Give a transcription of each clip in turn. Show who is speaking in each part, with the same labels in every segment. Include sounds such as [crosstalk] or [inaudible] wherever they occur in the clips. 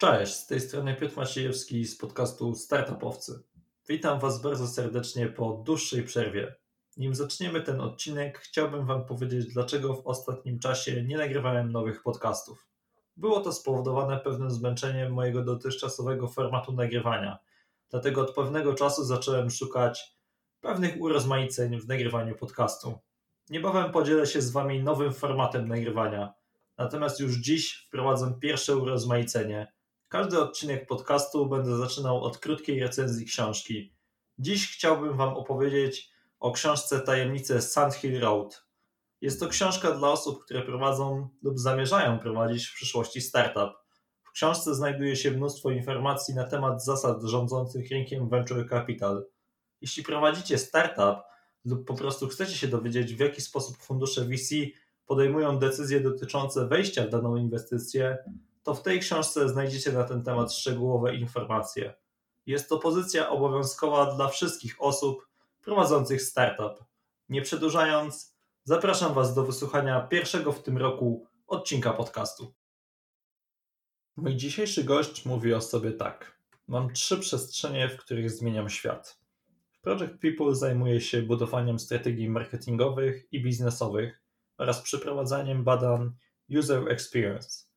Speaker 1: Cześć, z tej strony Piotr Maciejewski z podcastu Startupowcy. Witam Was bardzo serdecznie po dłuższej przerwie. Nim zaczniemy ten odcinek, chciałbym Wam powiedzieć, dlaczego w ostatnim czasie nie nagrywałem nowych podcastów. Było to spowodowane pewnym zmęczeniem mojego dotychczasowego formatu nagrywania, dlatego od pewnego czasu zacząłem szukać pewnych urozmaiceń w nagrywaniu podcastu. Niebawem podzielę się z Wami nowym formatem nagrywania, natomiast już dziś wprowadzam pierwsze urozmaicenie. Każdy odcinek podcastu będę zaczynał od krótkiej recenzji książki. Dziś chciałbym Wam opowiedzieć o książce Tajemnice Sand Hill Road. Jest to książka dla osób, które prowadzą lub zamierzają prowadzić w przyszłości startup. W książce znajduje się mnóstwo informacji na temat zasad rządzących rynkiem venture capital. Jeśli prowadzicie startup lub po prostu chcecie się dowiedzieć, w jaki sposób fundusze VC podejmują decyzje dotyczące wejścia w daną inwestycję, to w tej książce znajdziecie na ten temat szczegółowe informacje. Jest to pozycja obowiązkowa dla wszystkich osób prowadzących startup. Nie przedłużając, zapraszam Was do wysłuchania pierwszego w tym roku odcinka podcastu. Mój dzisiejszy gość mówi o sobie tak. Mam trzy przestrzenie, w których zmieniam świat. W Project People zajmuję się budowaniem strategii marketingowych i biznesowych oraz przeprowadzaniem badań User Experience.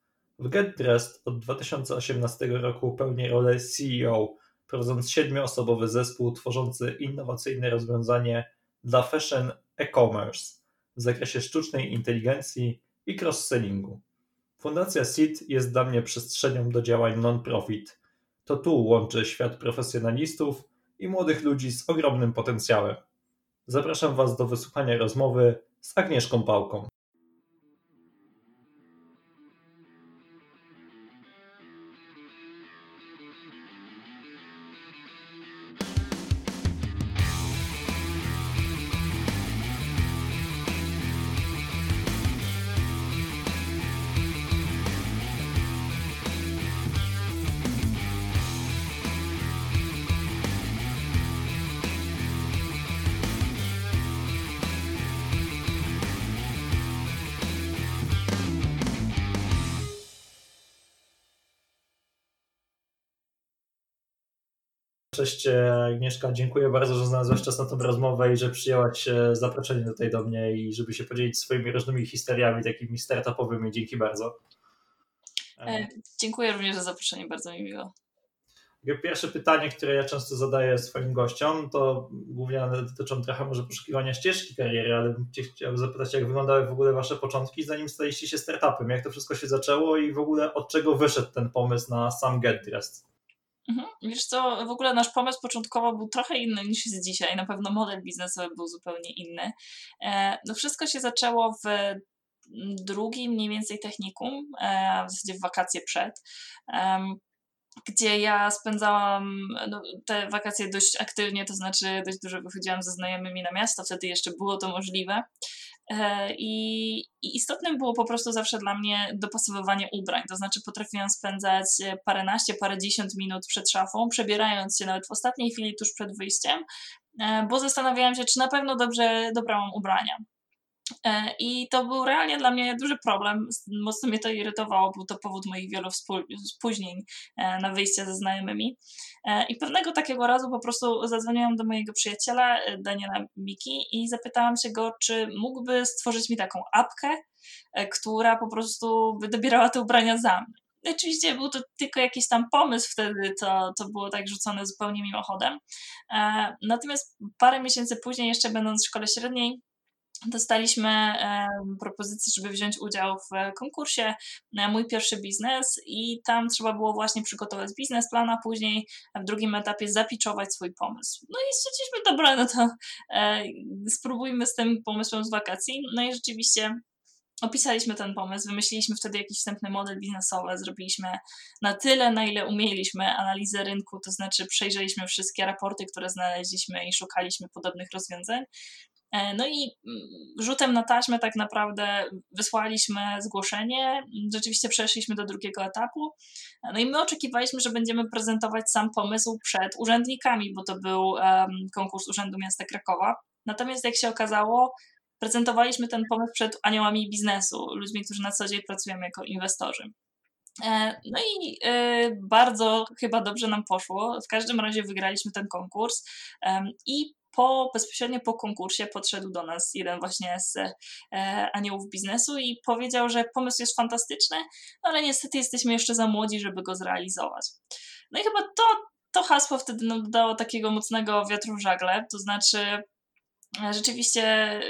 Speaker 1: W GetDressed od 2018 roku pełnię rolę CEO, prowadząc siedmioosobowy zespół tworzący innowacyjne rozwiązanie dla fashion e-commerce w zakresie sztucznej inteligencji i cross-sellingu. Fundacja SEED jest dla mnie przestrzenią do działań non-profit. To tu łączy świat profesjonalistów i młodych ludzi z ogromnym potencjałem. Zapraszam Was do wysłuchania rozmowy z Agnieszką Pałką. Cześć Agnieszka, dziękuję bardzo, że znalazłaś czas na tę rozmowę i że przyjęłaś e, zaproszenie tutaj do mnie i żeby się podzielić swoimi różnymi historiami takimi startupowymi. Dzięki bardzo.
Speaker 2: E, dziękuję również za zaproszenie, bardzo mi miło.
Speaker 1: Pierwsze pytanie, które ja często zadaję swoim gościom, to głównie one dotyczą trochę może poszukiwania ścieżki kariery, ale chciałbym zapytać, jak wyglądały w ogóle Wasze początki, zanim staliście się startupem? Jak to wszystko się zaczęło i w ogóle od czego wyszedł ten pomysł na sam GetDressed?
Speaker 2: Mhm. Wiesz co, w ogóle nasz pomysł początkowo był trochę inny niż jest dzisiaj. Na pewno model biznesowy był zupełnie inny. E, no wszystko się zaczęło w drugim mniej więcej technikum, e, w zasadzie w wakacje przed gdzie ja spędzałam no, te wakacje dość aktywnie, to znaczy dość dużo wychodziłam ze znajomymi na miasto, wtedy jeszcze było to możliwe. E, I, I istotnym było po prostu zawsze dla mnie dopasowywanie ubrań. To znaczy, potrafiłam spędzać paręnaście, parędziesiąt minut przed szafą, przebierając się nawet w ostatniej chwili tuż przed wyjściem, e, bo zastanawiałam się, czy na pewno dobrze dobrałam ubrania. E, I to był realnie dla mnie duży problem. Mocno mnie to irytowało. Był to powód moich wielu spóźnień e, na wyjście ze znajomymi. E, I pewnego takiego razu po prostu zadzwoniłam do mojego przyjaciela, Daniela Miki, i zapytałam się go, czy mógłby stworzyć mi taką apkę, która po prostu by dobierała te ubrania za mnie. Oczywiście był to tylko jakiś tam pomysł wtedy, to, to było tak rzucone zupełnie mimochodem. Natomiast parę miesięcy później, jeszcze będąc w szkole średniej, dostaliśmy propozycję, żeby wziąć udział w konkursie na mój pierwszy biznes i tam trzeba było właśnie przygotować biznesplan, a później w drugim etapie zapiczować swój pomysł. No i stwierdziliśmy, dobra, no to e, spróbujmy z tym pomysłem z wakacji. No i rzeczywiście opisaliśmy ten pomysł, wymyśliliśmy wtedy jakiś wstępny model biznesowy, zrobiliśmy na tyle, na ile umieliśmy analizę rynku, to znaczy przejrzeliśmy wszystkie raporty, które znaleźliśmy i szukaliśmy podobnych rozwiązań. E, no i mm, rzutem na taśmę tak naprawdę wysłaliśmy zgłoszenie, rzeczywiście przeszliśmy do drugiego etapu. No i my oczekiwaliśmy, że będziemy prezentować sam pomysł przed urzędnikami, bo to był um, konkurs Urzędu Miasta Krakowa. Natomiast jak się okazało, prezentowaliśmy ten pomysł przed aniołami biznesu, ludźmi, którzy na co dzień pracują jako inwestorzy. No i bardzo chyba dobrze nam poszło. W każdym razie wygraliśmy ten konkurs i po, bezpośrednio po konkursie podszedł do nas jeden właśnie z e, aniołów biznesu i powiedział, że pomysł jest fantastyczny, no ale niestety jesteśmy jeszcze za młodzi, żeby go zrealizować. No i chyba to, to hasło wtedy nam dało takiego mocnego wiatru w żagle, to znaczy rzeczywiście e,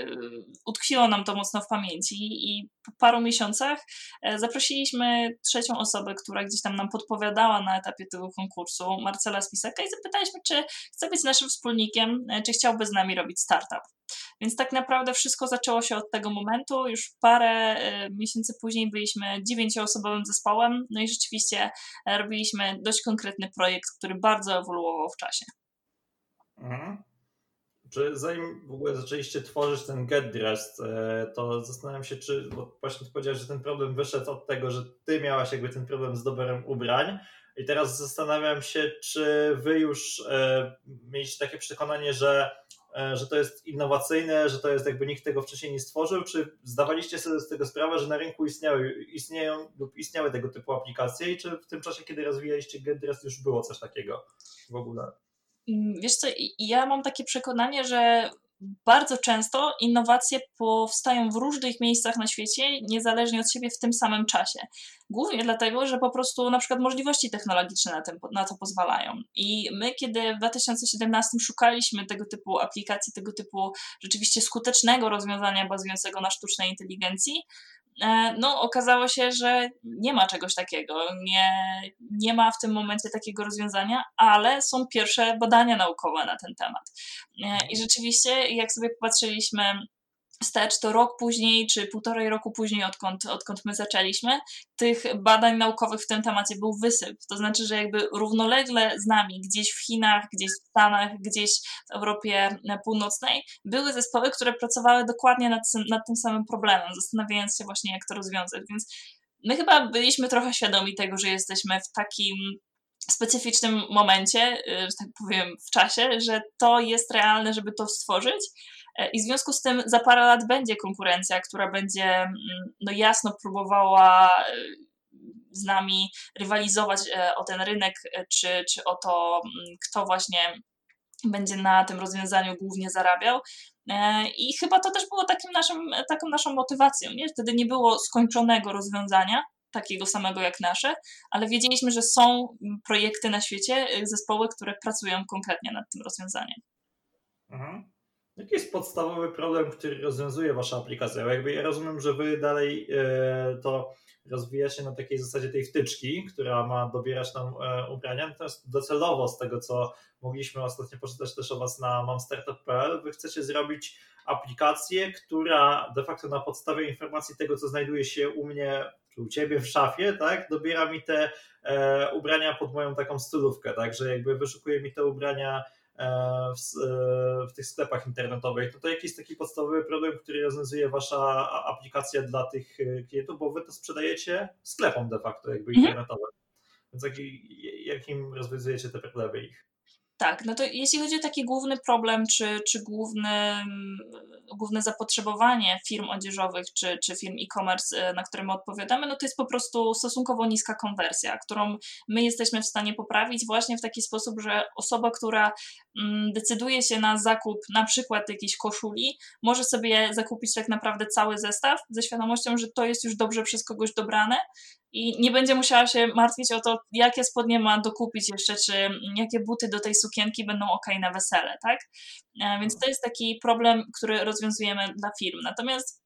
Speaker 2: utkwiło nam to mocno w pamięci i po paru miesiącach e, zaprosiliśmy trzecią osobę, która gdzieś tam nam podpowiadała na etapie tego konkursu, Marcela Spisaka i zapytaliśmy, czy chce być naszym wspólnikiem, czy chciałby z nami robić startup. Więc tak naprawdę wszystko zaczęło się od tego momentu. Już parę miesięcy później byliśmy dziewięcioosobowym zespołem, no i rzeczywiście robiliśmy dość konkretny projekt, który bardzo ewoluował w czasie.
Speaker 1: Mhm. Czy zanim w ogóle zaczęliście tworzyć ten Get Dressed, e, to zastanawiam się, czy, bo właśnie ty powiedziałeś, że ten problem wyszedł od tego, że ty miałaś jakby ten problem z doborem ubrań. I teraz zastanawiam się, czy wy już e, mieliście takie przekonanie, że, e, że to jest innowacyjne, że to jest jakby nikt tego wcześniej nie stworzył, czy zdawaliście sobie z tego sprawę, że na rynku istniały, istnieją lub istniały tego typu aplikacje? I czy w tym czasie, kiedy rozwijaliście Get Dressed już było coś takiego w ogóle?
Speaker 2: Wiesz co, ja mam takie przekonanie, że bardzo często innowacje powstają w różnych miejscach na świecie, niezależnie od siebie w tym samym czasie. Głównie dlatego, że po prostu na przykład możliwości technologiczne na, tym, na to pozwalają. I my, kiedy w 2017 szukaliśmy tego typu aplikacji, tego typu rzeczywiście skutecznego rozwiązania bazującego na sztucznej inteligencji, no okazało się, że nie ma czegoś takiego, nie, nie ma w tym momencie takiego rozwiązania, ale są pierwsze badania naukowe na ten temat. E, I rzeczywiście, jak sobie popatrzyliśmy wstecz, to rok później, czy półtorej roku później, odkąd, odkąd my zaczęliśmy, tych badań naukowych w tym temacie był wysyp. To znaczy, że jakby równolegle z nami, gdzieś w Chinach, gdzieś w Stanach, gdzieś w Europie Północnej, były zespoły, które pracowały dokładnie nad, nad tym samym problemem, zastanawiając się właśnie, jak to rozwiązać. Więc my chyba byliśmy trochę świadomi tego, że jesteśmy w takim specyficznym momencie, y, że tak powiem, w czasie, że to jest realne, żeby to stworzyć. E, I w związku z tym za parę lat będzie konkurencja, która będzie mm, no jasno próbowała e, z nami rywalizować e, o ten rynek, czy, czy o to, mm, kto właśnie będzie na tym rozwiązaniu głównie zarabiał. I chyba to też było takim naszym, taką naszą motywacją. Nie? Wtedy nie było skończonego rozwiązania, takiego samego jak nasze, ale wiedzieliśmy, że są projekty na świecie, zespoły, które pracują konkretnie nad tym rozwiązaniem.
Speaker 1: Mhm. Jaki jest podstawowy problem, który rozwiązuje Wasza aplikacja? Bo jakby ja rozumiem, że Wy dalej e, to rozwijacie na takiej zasadzie tej wtyczki, która ma dobierać nam e, ubrania, natomiast docelowo z tego, co mogliśmy ostatnio poczytać też o Was na mamstartup.pl, Wy chcecie zrobić aplikację, która de facto na podstawie informacji tego, co znajduje się u mnie czy u Ciebie w szafie, tak, dobiera mi te e, ubrania pod moją taką stylówkę, tak, że jakby wyszukuje mi te ubrania w, e, w, tych sklepach internetowych, no to jaki jest taki podstawowy problem, który rozwiązuje wasza aplikacja dla tych e, klientów, bo wy to sprzedajecie sklepom de facto jakby mhm. internetowym. Więc jaki, jakim rozwiązujecie te problemy ich?
Speaker 2: Tak, no to jeśli chodzi o taki główny problem, czy, czy główny, główne zapotrzebowanie firm odzieżowych, czy, czy firm e-commerce, e, na które my odpowiadamy, no to jest po prostu stosunkowo niska konwersja, którą my jesteśmy w stanie poprawić właśnie w taki sposób, że osoba, która mm, decyduje się na zakup na przykład jakiejś koszuli, może sobie zakupić tak naprawdę cały zestaw ze świadomością, że to jest już dobrze przez kogoś dobrane, i nie będzie musiała się martwić o to, jakie spodnie ma dokupić jeszcze, czy jakie buty do tej sukienki będą ok na wesele, tak? E, więc to jest taki problem, który rozwiązujemy dla firm. Natomiast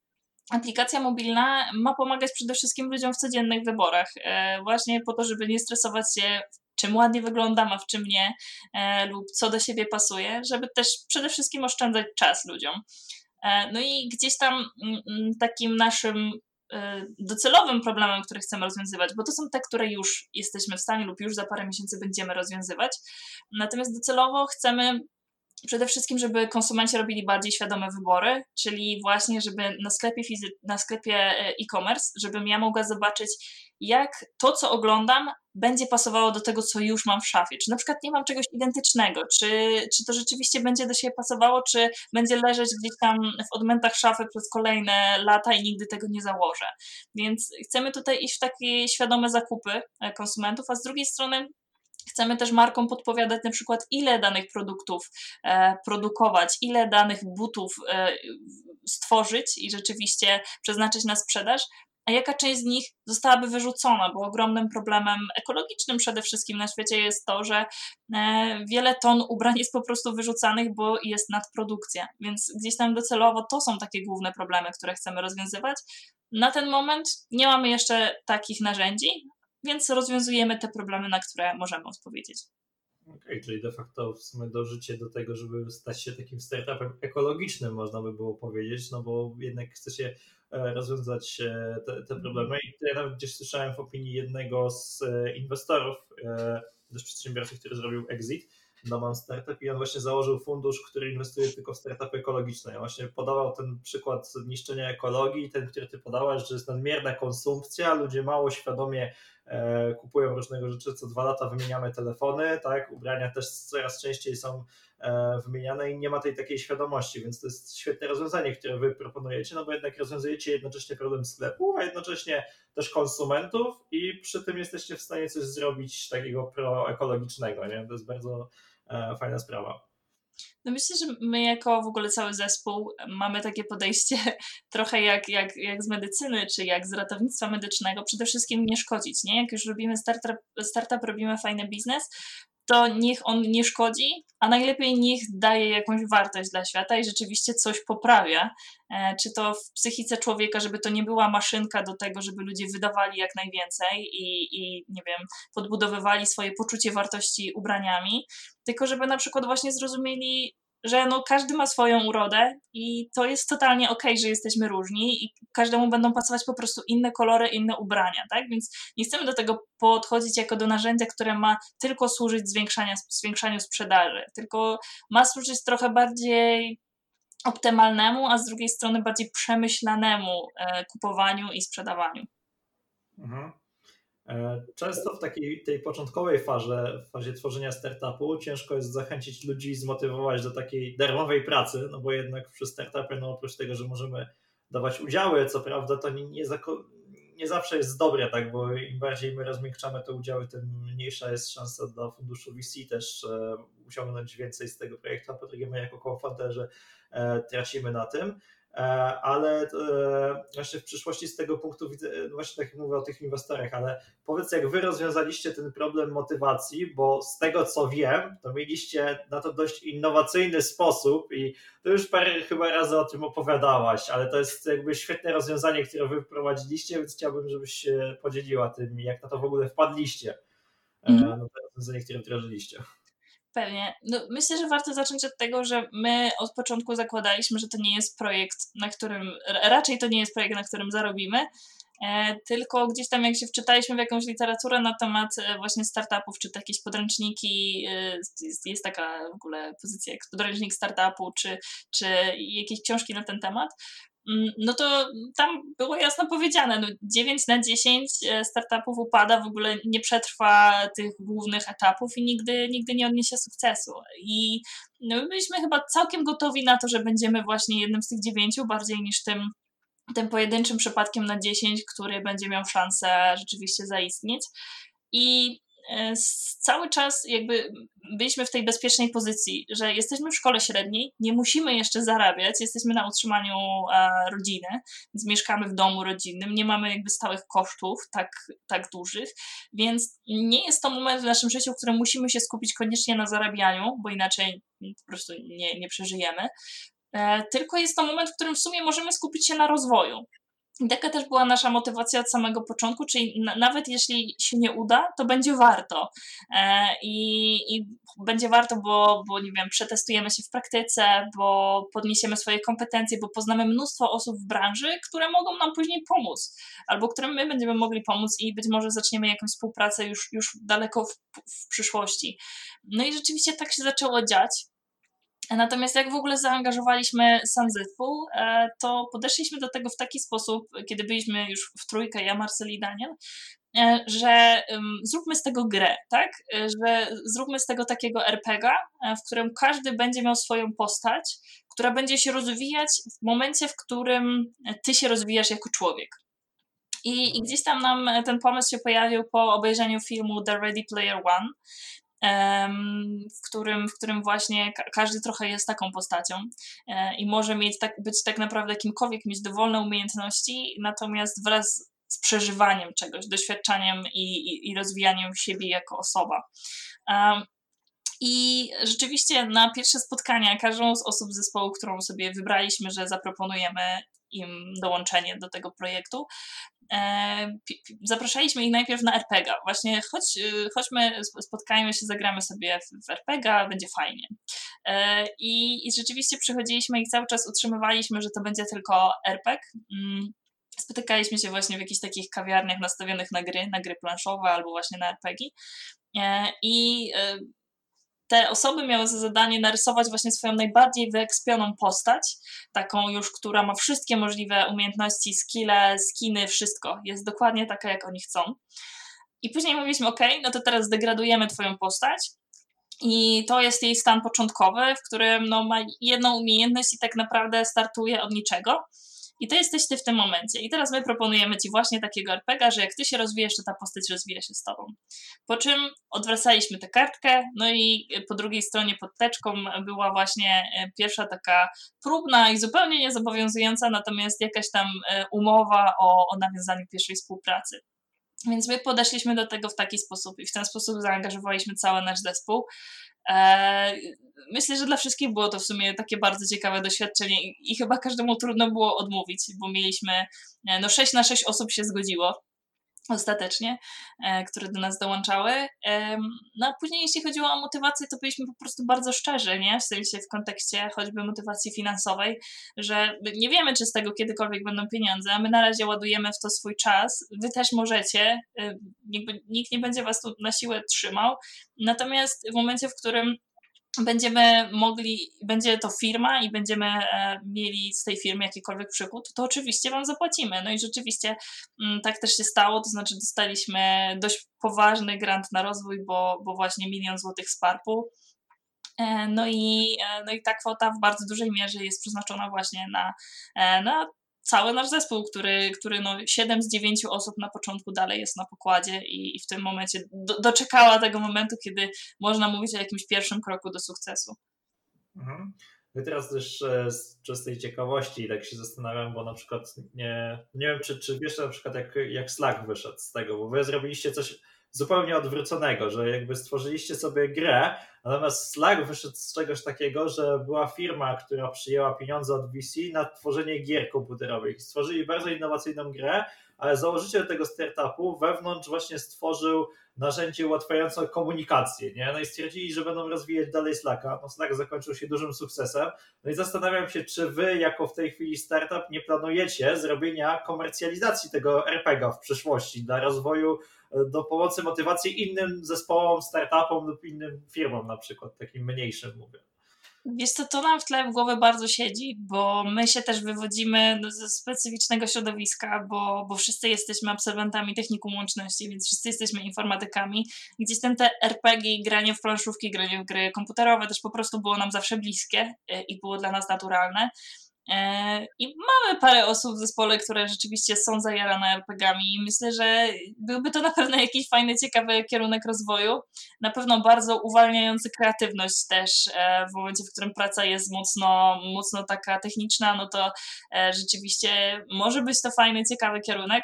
Speaker 2: aplikacja mobilna ma pomagać przede wszystkim ludziom w codziennych wyborach, e, właśnie po to, żeby nie stresować się czym ładnie wyglądam, a w czym nie, e, lub co do siebie pasuje, żeby też przede wszystkim oszczędzać czas ludziom. No i gdzieś tam mm, mm, takim naszym Y, docelowym problemem, który chcemy rozwiązywać, bo to są te, które już jesteśmy w stanie lub już za parę miesięcy będziemy rozwiązywać. Natomiast docelowo chcemy przede wszystkim, żeby konsumenci robili bardziej świadome wybory, czyli właśnie, żeby na sklepie, na sklepie e, e-commerce, żebym ja mogła zobaczyć, jak to, co oglądam, będzie pasowało do tego, co już mam w szafie. Czy na przykład nie mam czegoś identycznego, czy, czy to rzeczywiście będzie do siebie pasowało, czy będzie leżeć gdzieś tam w odmętach szafy przez kolejne lata i nigdy tego nie założę. Więc chcemy tutaj iść w takie świadome zakupy e, konsumentów, a z drugiej strony Chcemy też markom podpowiadać na przykład, ile danych produktów e, produkować, ile danych butów e, stworzyć i rzeczywiście przeznaczyć na sprzedaż, a jaka część z nich zostałaby wyrzucona, bo ogromnym problemem ekologicznym przede wszystkim na świecie jest to, że e, wiele ton ubrań jest po prostu wyrzucanych, bo jest nadprodukcja. Więc gdzieś tam docelowo to są takie główne problemy, które chcemy rozwiązywać. Na ten moment nie mamy jeszcze takich narzędzi, więc rozwiązujemy te problemy, na które możemy odpowiedzieć.
Speaker 1: Okej, okay, czyli de facto w sumie dążycie do tego, żeby stać się takim startupem ekologicznym, można by było powiedzieć, no bo jednak chcecie e, rozwiązać e, te, te problemy. I ja nawet gdzieś słyszałem w opinii jednego z e, inwestorów, też przedsiębiorcy, który zrobił exit, no mam startup i on właśnie założył fundusz, który inwestuje tylko w startupy ekologiczne. Ja właśnie podawał ten przykład niszczenia ekologii, ten, który ty podałaś, że jest nadmierna konsumpcja, ludzie mało świadomie kupują różnego rzeczy, co dwa lata wymieniamy telefony, tak, ubrania też coraz częściej są e, wymieniane i nie ma tej takiej świadomości, więc to jest świetne rozwiązanie, które wy proponujecie, no bo jednak rozwiązujecie jednocześnie problem sklepu, a jednocześnie też konsumentów i przy tym jesteście w stanie coś zrobić takiego proekologicznego, nie? To jest bardzo E, fajna sprawa.
Speaker 2: No myślę, że my jako w ogóle cały zespół mamy takie podejście [laughs] trochę jak, jak, jak z medycyny, czy jak z ratownictwa medycznego, przede wszystkim nie szkodzić, nie? Jak już robimy startup, startup robimy fajny biznes, to niech on nie szkodzi, a najlepiej niech daje jakąś wartość dla świata i rzeczywiście coś poprawia. E, czy to w psychice człowieka, żeby to nie była maszynka do tego, żeby ludzie wydawali jak najwięcej i, i nie wiem, podbudowywali swoje poczucie wartości ubraniami, tylko żeby na przykład właśnie zrozumieli, że no, każdy ma swoją urodę i to jest totalnie okej, okay, że jesteśmy różni i każdemu będą pasować po prostu inne kolory, inne ubrania, tak? Więc nie chcemy do tego podchodzić jako do narzędzia, które ma tylko służyć zwiększania, zwiększaniu sprzedaży, tylko ma służyć trochę bardziej optymalnemu, a z drugiej strony bardziej przemyślanemu e, kupowaniu i sprzedawaniu.
Speaker 1: Mhm. E, często w takiej tej początkowej fazie, w fazie tworzenia startupu ciężko jest zachęcić ludzi, zmotywować do takiej darmowej pracy, no bo jednak przy startupie, no oprócz tego, że możemy dawać udziały, co prawda to nie, nie, nie zawsze jest dobre, tak, bo im bardziej my rozmiękczamy te udziały, tym mniejsza jest szansa dla funduszu VC też e, uciągnąć więcej z tego projektu, a po drugie my jako co e, tracimy na tym. E, ale e, właśnie w przyszłości z tego punktu widzę, no właśnie tak jak mówię o tych inwestorach, ale powiedz jak wy rozwiązaliście ten problem motywacji, bo z tego co wiem, to mieliście na to dość innowacyjny sposób i to już parę chyba razy o tym opowiadałaś, ale to jest jakby świetne rozwiązanie, które wy wprowadziliście, więc chciałbym, żebyś się podzieliła tym, jak na to w ogóle wpadliście, mm. na to rozwiązanie, które wdrożyliście.
Speaker 2: Pewnie. No, myślę, że warto zacząć od tego, że my od początku zakładaliśmy, że to nie jest projekt, na którym, raczej to nie jest projekt, na którym zarobimy, e, tylko gdzieś tam jak się wczytaliśmy w jakąś literaturę na temat e, właśnie startupów, czy jakieś podręczniki, e, jest, jest taka w ogóle pozycja jak podręcznik startupu, czy, czy jakieś książki na ten temat, no to tam było jasno powiedziane, no 9 na 10 e, startupów upada, w ogóle nie przetrwa tych głównych etapów i nigdy, nigdy nie odniesie sukcesu. I no, my byliśmy chyba całkiem gotowi na to, że będziemy właśnie jednym z tych dziewięciu, bardziej niż tym, tym pojedynczym przypadkiem na 10, który będzie miał szansę rzeczywiście zaistnieć. I cały czas jakby byliśmy w tej bezpiecznej pozycji, że jesteśmy w szkole średniej, nie musimy jeszcze zarabiać, jesteśmy na utrzymaniu e, rodziny, więc mieszkamy w domu rodzinnym, nie mamy jakby stałych kosztów tak, tak dużych, więc nie jest to moment w naszym życiu, w którym musimy się skupić koniecznie na zarabianiu, bo inaczej po prostu nie, nie przeżyjemy. E, tylko jest to moment, w którym w sumie możemy skupić się na rozwoju. I taka też była nasza motywacja od samego początku, czyli nawet jeśli się nie uda, to będzie warto. E, i, I, będzie warto, bo, bo nie wiem, przetestujemy się w praktyce, bo podniesiemy swoje kompetencje, bo poznamy mnóstwo osób w branży, które mogą nam później pomóc, albo którym my będziemy mogli pomóc i być może zaczniemy jakąś współpracę już, już daleko w, w przyszłości. No i rzeczywiście tak się zaczęło dziać. Natomiast jak w ogóle zaangażowaliśmy sam zespół, e, to podeszliśmy do tego w taki sposób, kiedy byliśmy już w trójkę, ja, Marcel i Daniel, e, że zróbmy z tego grę, tak? E, że zróbmy z tego takiego RPGa, w którym każdy będzie miał swoją postać, która będzie się rozwijać w momencie, w którym ty się rozwijasz jako człowiek. I, I, gdzieś tam nam ten pomysł się pojawił po obejrzeniu filmu The Ready Player One, w którym, w którym właśnie każdy trochę jest taką postacią e, i może mieć tak, być tak naprawdę kimkolwiek, mieć dowolne umiejętności, natomiast wraz z przeżywaniem czegoś, doświadczaniem i, i, i rozwijaniem siebie jako osoba. I rzeczywiście na pierwsze spotkania każdą z osób zespołu, którą sobie wybraliśmy, że zaproponujemy im dołączenie do tego projektu, E, zapraszaliśmy ich najpierw na RPGa. Właśnie chodź, y, chodźmy, spotkajmy się, zagramy sobie w, RPGa, będzie fajnie. E, I, I rzeczywiście przychodziliśmy i cały czas utrzymywaliśmy, że to będzie tylko RPG. Mm, spotykaliśmy się właśnie w jakichś takich kawiarniach nastawionych na gry, na gry planszowe albo właśnie na RPG. E, I te osoby miały za zadanie narysować właśnie swoją najbardziej wyekspioną postać, taką już, która ma wszystkie możliwe umiejętności, skille, skiny, wszystko. Jest dokładnie taka, jak oni chcą. I później mówiliśmy, ok, no to teraz degradujemy twoją postać i to jest jej stan początkowy, w którym no, ma jedną umiejętność i tak naprawdę startuje od niczego. I to jesteś ty w tym momencie. I teraz my proponujemy ci właśnie takiego RPGa, że jak ty się rozwijesz, to ta postać rozwija się z tobą. Po czym odwracaliśmy tę kartkę, no i po drugiej stronie pod teczką była właśnie e, pierwsza taka próbna i zupełnie niezobowiązująca, natomiast jakaś tam e, umowa o, o nawiązaniu pierwszej współpracy. Więc my podeszliśmy do tego w taki sposób i w ten sposób zaangażowaliśmy cały nasz zespół. E, myślę, że dla wszystkich było to w sumie takie bardzo ciekawe doświadczenie i, chyba każdemu trudno było odmówić, bo mieliśmy, e, no 6 na 6 osób się zgodziło ostatecznie, e, które do nas dołączały. No a później jeśli chodziło o motywację, to byliśmy po prostu bardzo szczerzy, nie? W sensie w kontekście choćby motywacji finansowej, że nie wiemy, czy z tego kiedykolwiek będą pieniądze, a my na razie ładujemy w to swój czas. Wy też możecie, nikt nie będzie was tu na siłę trzymał. Natomiast w momencie, w którym będziemy mogli, będzie to firma i będziemy e, mieli z tej firmy jakikolwiek przychód, to oczywiście Wam zapłacimy. No i rzeczywiście mm, tak też się stało, to znaczy dostaliśmy dość poważny grant na rozwój, bo, bo właśnie milion złotych z PARP-u. E, no i, e, no i ta kwota w bardzo dużej mierze jest przeznaczona właśnie na, na cały nasz zespół, który, który no 7 z 9 osób na początku dalej jest na pokładzie i, i w tym momencie do, doczekała tego momentu, kiedy można mówić o jakimś pierwszym kroku do sukcesu.
Speaker 1: Mhm. My teraz też e, z czystej ciekawości tak się zastanawiam, bo na przykład nie, nie wiem, czy, czy wiesz na przykład jak, jak Slack wyszedł z tego, bo wy zrobiliście coś zupełnie odwróconego, że jakby stworzyliście sobie grę, natomiast Slack wyszedł z czegoś takiego, że była firma, która przyjęła pieniądze od VC na tworzenie gier komputerowych. Stworzyli bardzo innowacyjną grę, ale założyciel tego startupu wewnątrz właśnie stworzył narzędzie ułatwiające komunikację, nie? No i stwierdzili, że będą rozwijać dalej Slacka. No Slack zakończył się dużym sukcesem. No i zastanawiam się, czy wy jako w tej chwili startup nie planujecie zrobienia komercjalizacji tego RPG w przyszłości dla rozwoju do pomocy motywacji innym zespołom, startupom lub innym firmom na przykład, takim mniejszym mówię.
Speaker 2: Wiesz co, to nam w tle w głowie bardzo siedzi, bo my się też wywodzimy ze specyficznego środowiska, bo, bo wszyscy jesteśmy absolwentami technikum łączności, więc wszyscy jesteśmy informatykami. Gdzieś ten te RPG, granie w planszówki, granie w gry komputerowe też po prostu było nam zawsze bliskie e, i było dla nas naturalne. E, I mamy parę osób w zespole, które rzeczywiście są zajarane RPGami i myślę, że byłby to na pewno jakiś fajny, ciekawy kierunek rozwoju. Na pewno bardzo uwalniający kreatywność też e, w momencie, w którym praca jest mocno, mocno taka techniczna, no to e, rzeczywiście może być to fajny, ciekawy kierunek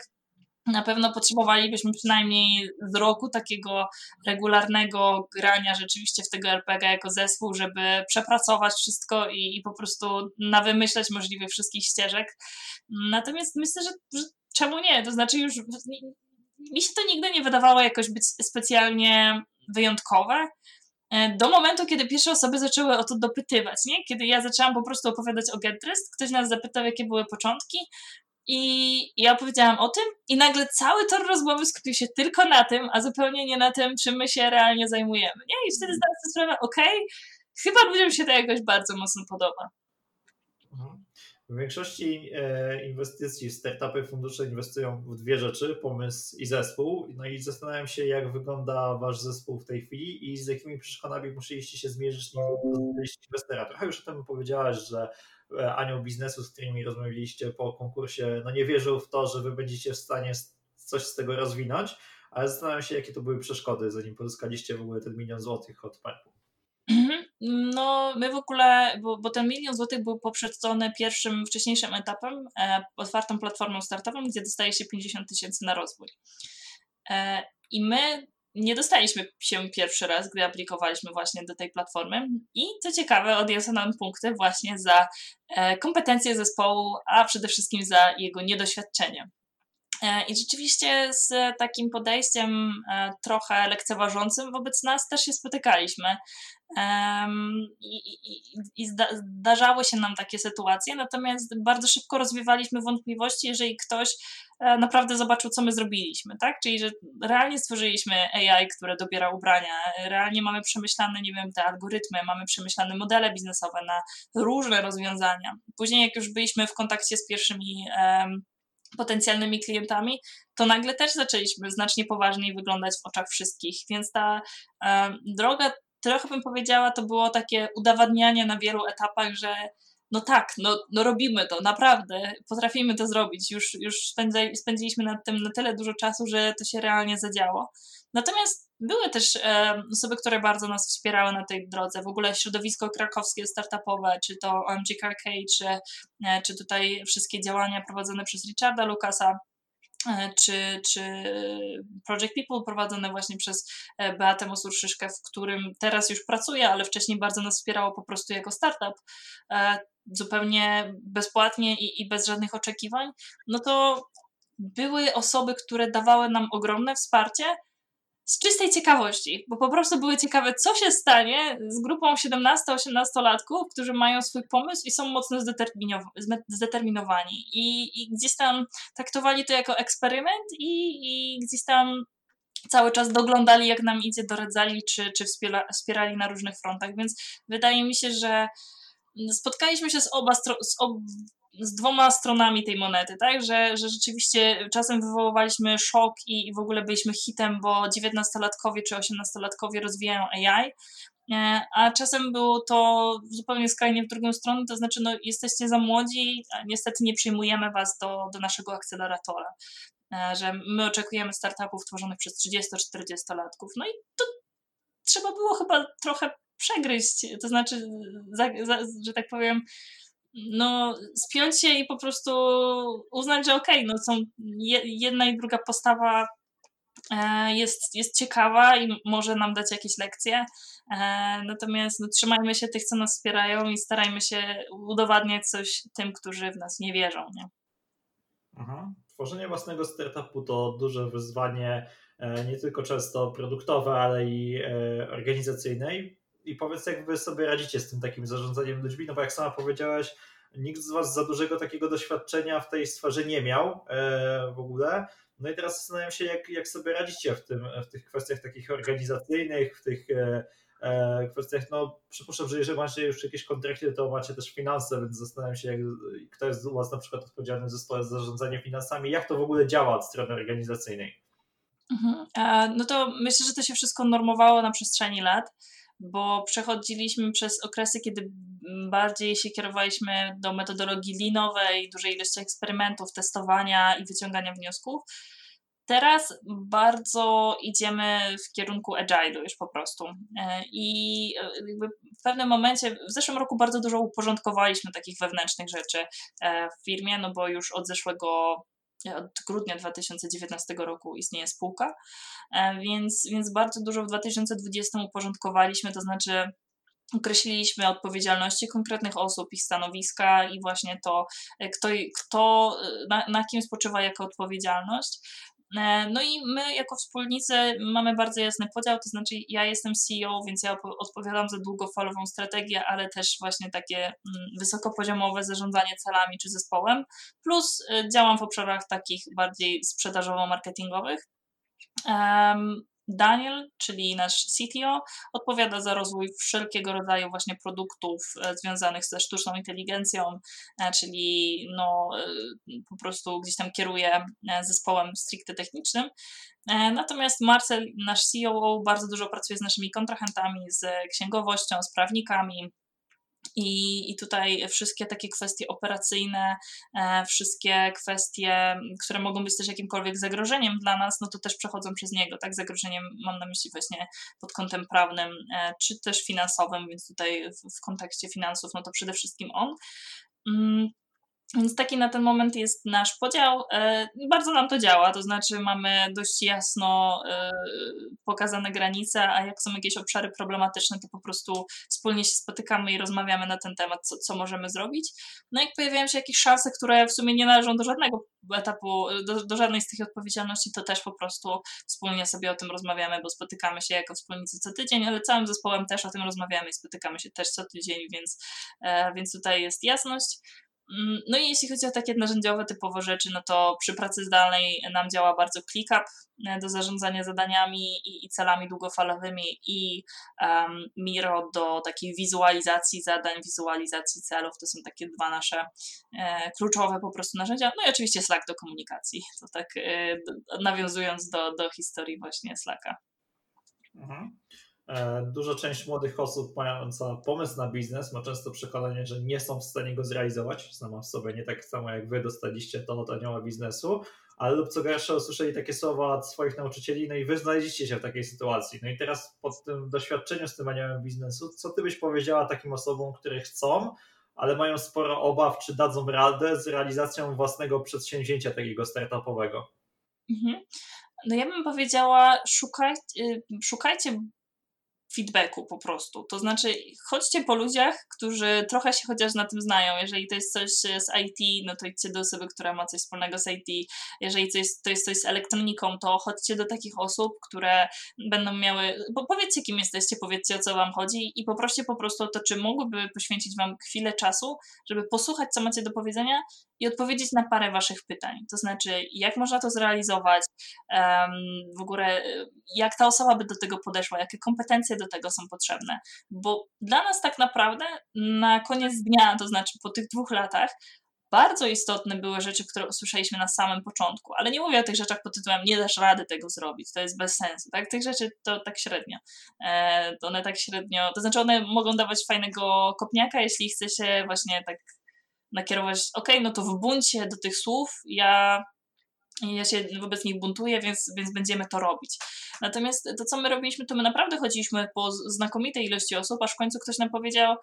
Speaker 2: na pewno potrzebowalibyśmy przynajmniej z roku takiego regularnego grania rzeczywiście w tego RPG jako zespół, żeby przepracować wszystko i, i po prostu nawymyślać możliwych wszystkich ścieżek. Natomiast myślę, że, że czemu nie? To znaczy już mi się to nigdy nie wydawało jakoś być specjalnie wyjątkowe. E, do momentu, kiedy pierwsze osoby zaczęły o to dopytywać, nie? Kiedy ja zaczęłam po prostu opowiadać o GetDressed, ktoś nas zapytał, jakie były początki, i ja opowiedziałam o tym, i nagle cały tor rozmowy skupił się tylko na tym, a zupełnie nie na tym, czym my się realnie zajmujemy. Nie? I wtedy zdałam sobie sprawę, okej, okay, chyba ludziom się to jakoś bardzo mocno podoba.
Speaker 1: Mhm. W większości e, inwestycji startupy fundusze inwestują w dwie rzeczy, pomysł i zespół. No i zastanawiam się, jak wygląda wasz zespół w tej chwili i z jakimi przeszkodami musieliście się zmierzyć, nim znaleźliście inwestora. Trochę już o tym powiedziałaś, że e, anioł biznesu, z którymi rozmawialiście po konkursie, no nie wierzył w to, że wy będziecie w stanie coś z tego rozwinąć, ale zastanawiam się, jakie to były przeszkody, zanim pozyskaliście w ogóle ten milion złotych od Parku.
Speaker 2: Mhm. No, my w ogóle, bo, bo, ten milion złotych był poprzedzony pierwszym, wcześniejszym etapem, e, otwartą platformą startową, gdzie dostaje się 50 tysięcy na rozwój. E, I my nie dostaliśmy się pierwszy raz, gdy aplikowaliśmy właśnie do tej platformy. I co ciekawe, odjęto nam punkty właśnie za e, kompetencje zespołu, a przede wszystkim za jego niedoświadczenie. E, I rzeczywiście z takim podejściem e, trochę lekceważącym wobec nas też się spotykaliśmy. I, i, i zdarzały się nam takie sytuacje, natomiast bardzo szybko rozwiewaliśmy wątpliwości, jeżeli ktoś e, naprawdę zobaczył, co my zrobiliśmy, tak? Czyli, że realnie stworzyliśmy AI, które dobiera ubrania, realnie mamy przemyślane, nie wiem, te algorytmy, mamy przemyślane modele biznesowe na różne rozwiązania. Później, jak już byliśmy w kontakcie z pierwszymi um, potencjalnymi klientami, to nagle też zaczęliśmy znacznie poważniej wyglądać w oczach wszystkich. Więc ta droga, trochę bym powiedziała, to było takie udowadnianie na wielu etapach, że no tak, no, no robimy to, naprawdę, potrafimy to zrobić. Już, już spędziliśmy nad tym na tyle dużo czasu, że to się realnie zadziało. Natomiast były też e, osoby, które bardzo nas wspierały na tej drodze. W ogóle środowisko krakowskie, startupowe, czy to OMG Carcade, czy, e, czy tutaj wszystkie działania prowadzone przez Richarda Lucasa e, czy, czy Project People prowadzone właśnie przez e, Beatę Mosur-Szyszkę, w którym teraz już pracuję, ale wcześniej bardzo nas wspierało po prostu jako startup, e, zupełnie bezpłatnie i, i bez żadnych oczekiwań, no to były osoby, które dawały nam ogromne wsparcie, z czystej ciekawości, bo po prostu były ciekawe, co się stanie z grupą 17-18-latków, którzy mają swój pomysł i są mocno zdeterminowani. I, i gdzieś tam traktowali to jako eksperyment i, i gdzieś tam cały czas doglądali, jak nam idzie, doradzali, czy, czy wspiera, wspierali na różnych frontach. Więc wydaje mi się, że spotkaliśmy się z oba, z ob z dwoma stronami tej monety, tak? Że, że rzeczywiście czasem wywoływaliśmy szok i, i w ogóle byliśmy hitem, bo 19-latkowie czy 18-latkowie rozwijają AI, e, a czasem było to zupełnie skrajnie w drugą stronę, to znaczy, no, jesteście za młodzi, niestety nie przyjmujemy was do, do naszego akceleratora, e, że my oczekujemy startupów tworzonych przez 30-40-latków. No i to trzeba było chyba trochę przegryźć, to znaczy, za, za, że tak powiem, no, spiąć się i po prostu uznać, że okej, okay, no są jedna i druga postawa e, jest, jest ciekawa i może nam dać jakieś lekcje. E, natomiast no, trzymajmy się tych, co nas wspierają i starajmy się udowadniać coś tym, którzy w nas nie wierzą. Nie?
Speaker 1: Aha. Tworzenie własnego startupu to duże wyzwanie, e, nie tylko często produktowe, ale i organizacyjne i powiedz, jak wy sobie radzicie z tym takim zarządzaniem ludźmi, no bo jak sama powiedziałaś, nikt z was za dużego takiego doświadczenia w tej sferze nie miał e, w ogóle. No i teraz zastanawiam się, jak, jak sobie radzicie w, tym, w tych kwestiach takich organizacyjnych, w tych e, e, kwestiach, no przypuszczam, że jeżeli macie już jakieś kontrakty, to macie też finanse, więc zastanawiam się, jak, kto jest u was na przykład odpowiedzialny za zarządzanie finansami, jak to w ogóle działa od strony organizacyjnej.
Speaker 2: Mhm. No to myślę, że to się wszystko normowało na przestrzeni lat bo przechodziliśmy przez okresy, kiedy bardziej się kierowaliśmy do metodologii linowej, dużej ilości eksperymentów, testowania i wyciągania wniosków. Teraz bardzo idziemy w kierunku agile'u już po prostu. E, I e, w pewnym momencie, w zeszłym roku bardzo dużo uporządkowaliśmy takich wewnętrznych rzeczy e, w firmie, no bo już od zeszłego od grudnia 2019 roku istnieje spółka, e, więc, więc bardzo dużo w 2020 uporządkowaliśmy, to znaczy określiliśmy odpowiedzialności konkretnych osób, ich stanowiska i właśnie to, e, kto, kto na, na kim spoczywa jaka odpowiedzialność. E, no i my jako wspólnicy mamy bardzo jasny podział, to znaczy ja jestem CEO, więc ja odpowiadam za długofalową strategię, ale też właśnie takie mm, wysokopoziomowe zarządzanie celami czy zespołem, plus e, działam w obszarach takich bardziej sprzedażowo-marketingowych. Daniel, czyli nasz CTO, odpowiada za rozwój wszelkiego rodzaju właśnie produktów e, związanych ze sztuczną inteligencją, e, czyli no, e, po prostu gdzieś tam kieruje zespołem stricte technicznym. Natomiast Marcel, nasz COO, bardzo dużo pracuje z naszymi kontrahentami, z księgowością, z prawnikami, i, I tutaj wszystkie takie kwestie operacyjne, e, wszystkie kwestie, które mogą być też jakimkolwiek zagrożeniem dla nas, no to też przechodzą przez niego. Tak, zagrożeniem mam na myśli właśnie pod kątem prawnym, e, czy też finansowym, więc tutaj w, w kontekście finansów, no to przede wszystkim on. Więc taki na ten moment jest nasz podział. E, bardzo nam to działa, to znaczy mamy dość jasno e, pokazane granice, a jak są jakieś obszary problematyczne, to po prostu wspólnie się spotykamy i rozmawiamy na ten temat, co, co możemy zrobić. No jak pojawiają się jakieś szanse, które w sumie nie należą do żadnego etapu, do, do żadnej z tych odpowiedzialności, to też po prostu wspólnie sobie o tym rozmawiamy, bo spotykamy się jako wspólnicy co tydzień, ale całym zespołem też o tym rozmawiamy i spotykamy się też co tydzień, więc, e, więc tutaj jest jasność. Mm, no i jeśli chodzi o takie narzędziowe typowo rzeczy, no to przy pracy zdalnej nam działa bardzo ClickUp e, do zarządzania zadaniami i, celami długofalowymi i um, Miro do takiej wizualizacji zadań, wizualizacji celów. To są takie dwa nasze e, kluczowe po prostu narzędzia. No i oczywiście Slack do komunikacji, to tak e, nawiązując do, do historii właśnie Slacka.
Speaker 1: Mhm. E, duża część młodych osób mająca pomysł na biznes ma często przekonanie, że nie są w stanie go zrealizować. Sama w sobie nie tak samo jak wy dostaliście to od anioła biznesu, ale lub co gorsza usłyszeli takie słowa od swoich nauczycieli, no i wy znaleźliście się w takiej sytuacji. No i teraz po tym doświadczeniu z tym aniołem biznesu, co ty byś powiedziała takim osobom, które chcą, ale mają sporo obaw, czy dadzą radę z realizacją własnego przedsięwzięcia takiego startupowego?
Speaker 2: Mhm. No ja bym powiedziała, szukaj, y, szukajcie feedbacku po prostu. To znaczy, chodźcie po ludziach, którzy trochę się chociaż na tym znają. Jeżeli to jest coś z IT, no to idźcie do osoby, która ma coś wspólnego z IT. Jeżeli to jest, to jest coś z elektroniką, to chodźcie do takich osób, które będą miały. Bo powiedzcie, kim jesteście, powiedzcie, o co Wam chodzi i poproście po prostu o to, czy mogłyby poświęcić Wam chwilę czasu, żeby posłuchać, co macie do powiedzenia i odpowiedzieć na parę Waszych pytań. To znaczy, jak można to zrealizować, um, w ogóle jak ta osoba by do tego podeszła, jakie kompetencje do tego są potrzebne. Bo dla nas tak naprawdę na koniec dnia, to znaczy po tych dwóch latach, bardzo istotne były rzeczy, które usłyszeliśmy na samym początku, ale nie mówię o tych rzeczach pod tytułem nie dasz rady tego zrobić, to jest bez sensu, tak? Tych rzeczy to tak średnio. E, one tak średnio, to znaczy one mogą dawać fajnego kopniaka, jeśli chce się właśnie tak nakierować, ok, no to w buncie do tych słów ja, ja się wobec nich buntuję, więc, więc będziemy to robić. Natomiast to, co my robiliśmy, to my naprawdę chodziliśmy po znakomitej ilości osób, aż w końcu ktoś nam powiedział,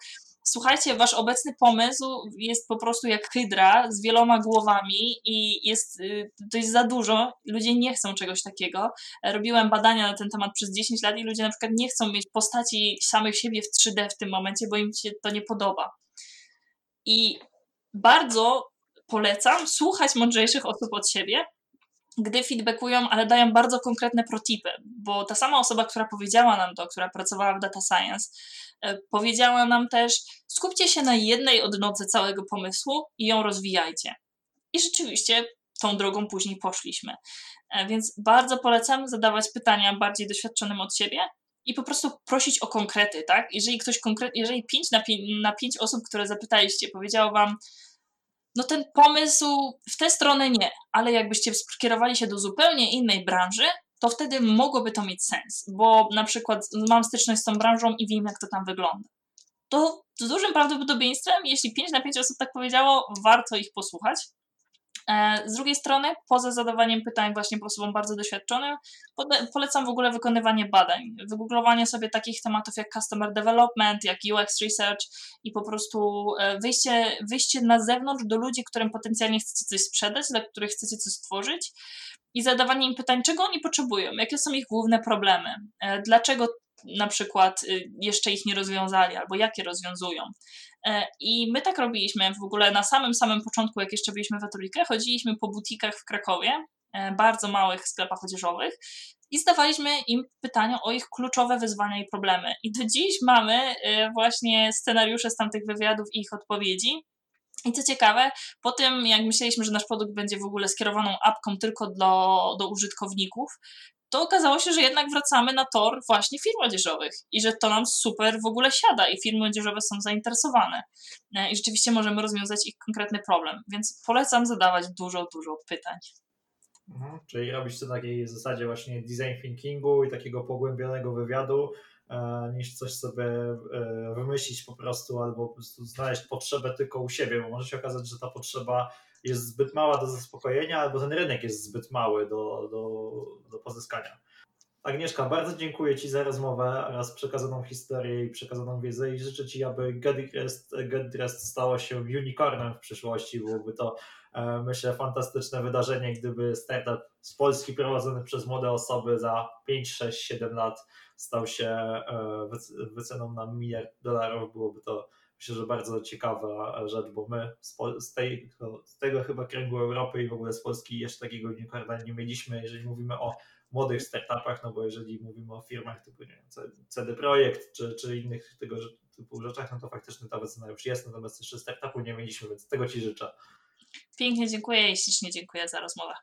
Speaker 2: słuchajcie, wasz obecny pomysł jest po prostu jak hydra z wieloma głowami i jest, y, to jest za dużo. Ludzie nie chcą czegoś takiego. Robiłem badania na ten temat przez 10 lat i ludzie na przykład nie chcą mieć postaci samych siebie w 3D w tym momencie, bo im się to nie podoba. I bardzo polecam słuchać mądrzejszych osób od siebie, gdy feedbackują, ale dają bardzo konkretne protipy, bo ta sama osoba, która powiedziała nam to, która pracowała w data science, e, powiedziała nam też, skupcie się na jednej odnodze całego pomysłu i ją rozwijajcie. I rzeczywiście tą drogą później poszliśmy. E, więc bardzo polecam zadawać pytania bardziej doświadczonym od siebie i po prostu prosić o konkrety, tak? Jeżeli ktoś konkretnie, jeżeli 5 na 5, na 5 osób, które zapytaliście, powiedziało wam, no ten pomysł w tę stronę nie, ale jakbyście skierowali się do zupełnie innej branży, to wtedy mogłoby to mieć sens, bo na przykład mam styczność z tą branżą i wiem, jak to tam wygląda. To z dużym prawdopodobieństwem, jeśli 5 na 5 osób tak powiedziało, warto ich posłuchać, z drugiej strony, poza zadawaniem pytań właśnie osobom bardzo doświadczonym, polecam w ogóle wykonywanie badań, wygooglowanie sobie takich tematów jak customer development, jak UX research i po prostu e, wyjście, wyjście na zewnątrz do ludzi, którym potencjalnie chcecie coś sprzedać, dla których chcecie coś stworzyć i zadawanie im pytań, czego oni potrzebują, jakie są ich główne problemy, e, dlaczego na przykład y, jeszcze ich nie rozwiązali, albo jakie rozwiązują. E, I my tak robiliśmy w ogóle na samym, samym początku, jak jeszcze byliśmy w Eturikę, chodziliśmy po butikach w Krakowie, e, bardzo małych sklepach odzieżowych i zdawaliśmy im pytania o ich kluczowe wyzwania i problemy. I do dziś mamy e, właśnie scenariusze z tamtych wywiadów i ich odpowiedzi. I co ciekawe, po tym jak myśleliśmy, że nasz produkt będzie w ogóle skierowaną apką tylko do, do użytkowników, to okazało się, że jednak wracamy na tor właśnie firm młodzieżowych i że to nam super w ogóle siada i firmy młodzieżowe są zainteresowane i rzeczywiście możemy rozwiązać ich konkretny problem, więc polecam zadawać dużo, dużo pytań.
Speaker 1: Mhm, czyli robić to na takiej zasadzie właśnie design thinkingu i takiego pogłębionego wywiadu, e, niż coś sobie e, wymyślić po prostu albo po prostu znaleźć potrzebę tylko u siebie, bo może się okazać, że ta potrzeba jest zbyt mała do zaspokojenia, albo ten rynek jest zbyt mały do, do, do pozyskania. Agnieszka, bardzo dziękuję Ci za rozmowę oraz przekazaną historię i przekazaną wiedzę i życzę Ci, aby GetDressed, GetDressed stało się unicornem w przyszłości. Byłoby to, e, myślę, fantastyczne wydarzenie, gdyby startup z Polski prowadzony przez młode osoby za 5, 6, 7 lat stał się e, wyceną na miliard dolarów. Byłoby to myślę, że bardzo ciekawa rzecz, bo my z, tej, z tego chyba kręgu Europy i w ogóle z Polski jeszcze takiego unicorna nie mieliśmy, jeżeli mówimy o młodych startupach, no bo jeżeli mówimy o firmach typu nie wiem, CD Projekt czy, czy innych tego typu rzeczach, no to faktycznie ta wycena już jest, natomiast jeszcze startupu nie mieliśmy, więc tego Ci życzę.
Speaker 2: Pięknie dziękuję i ślicznie dziękuję za rozmowę.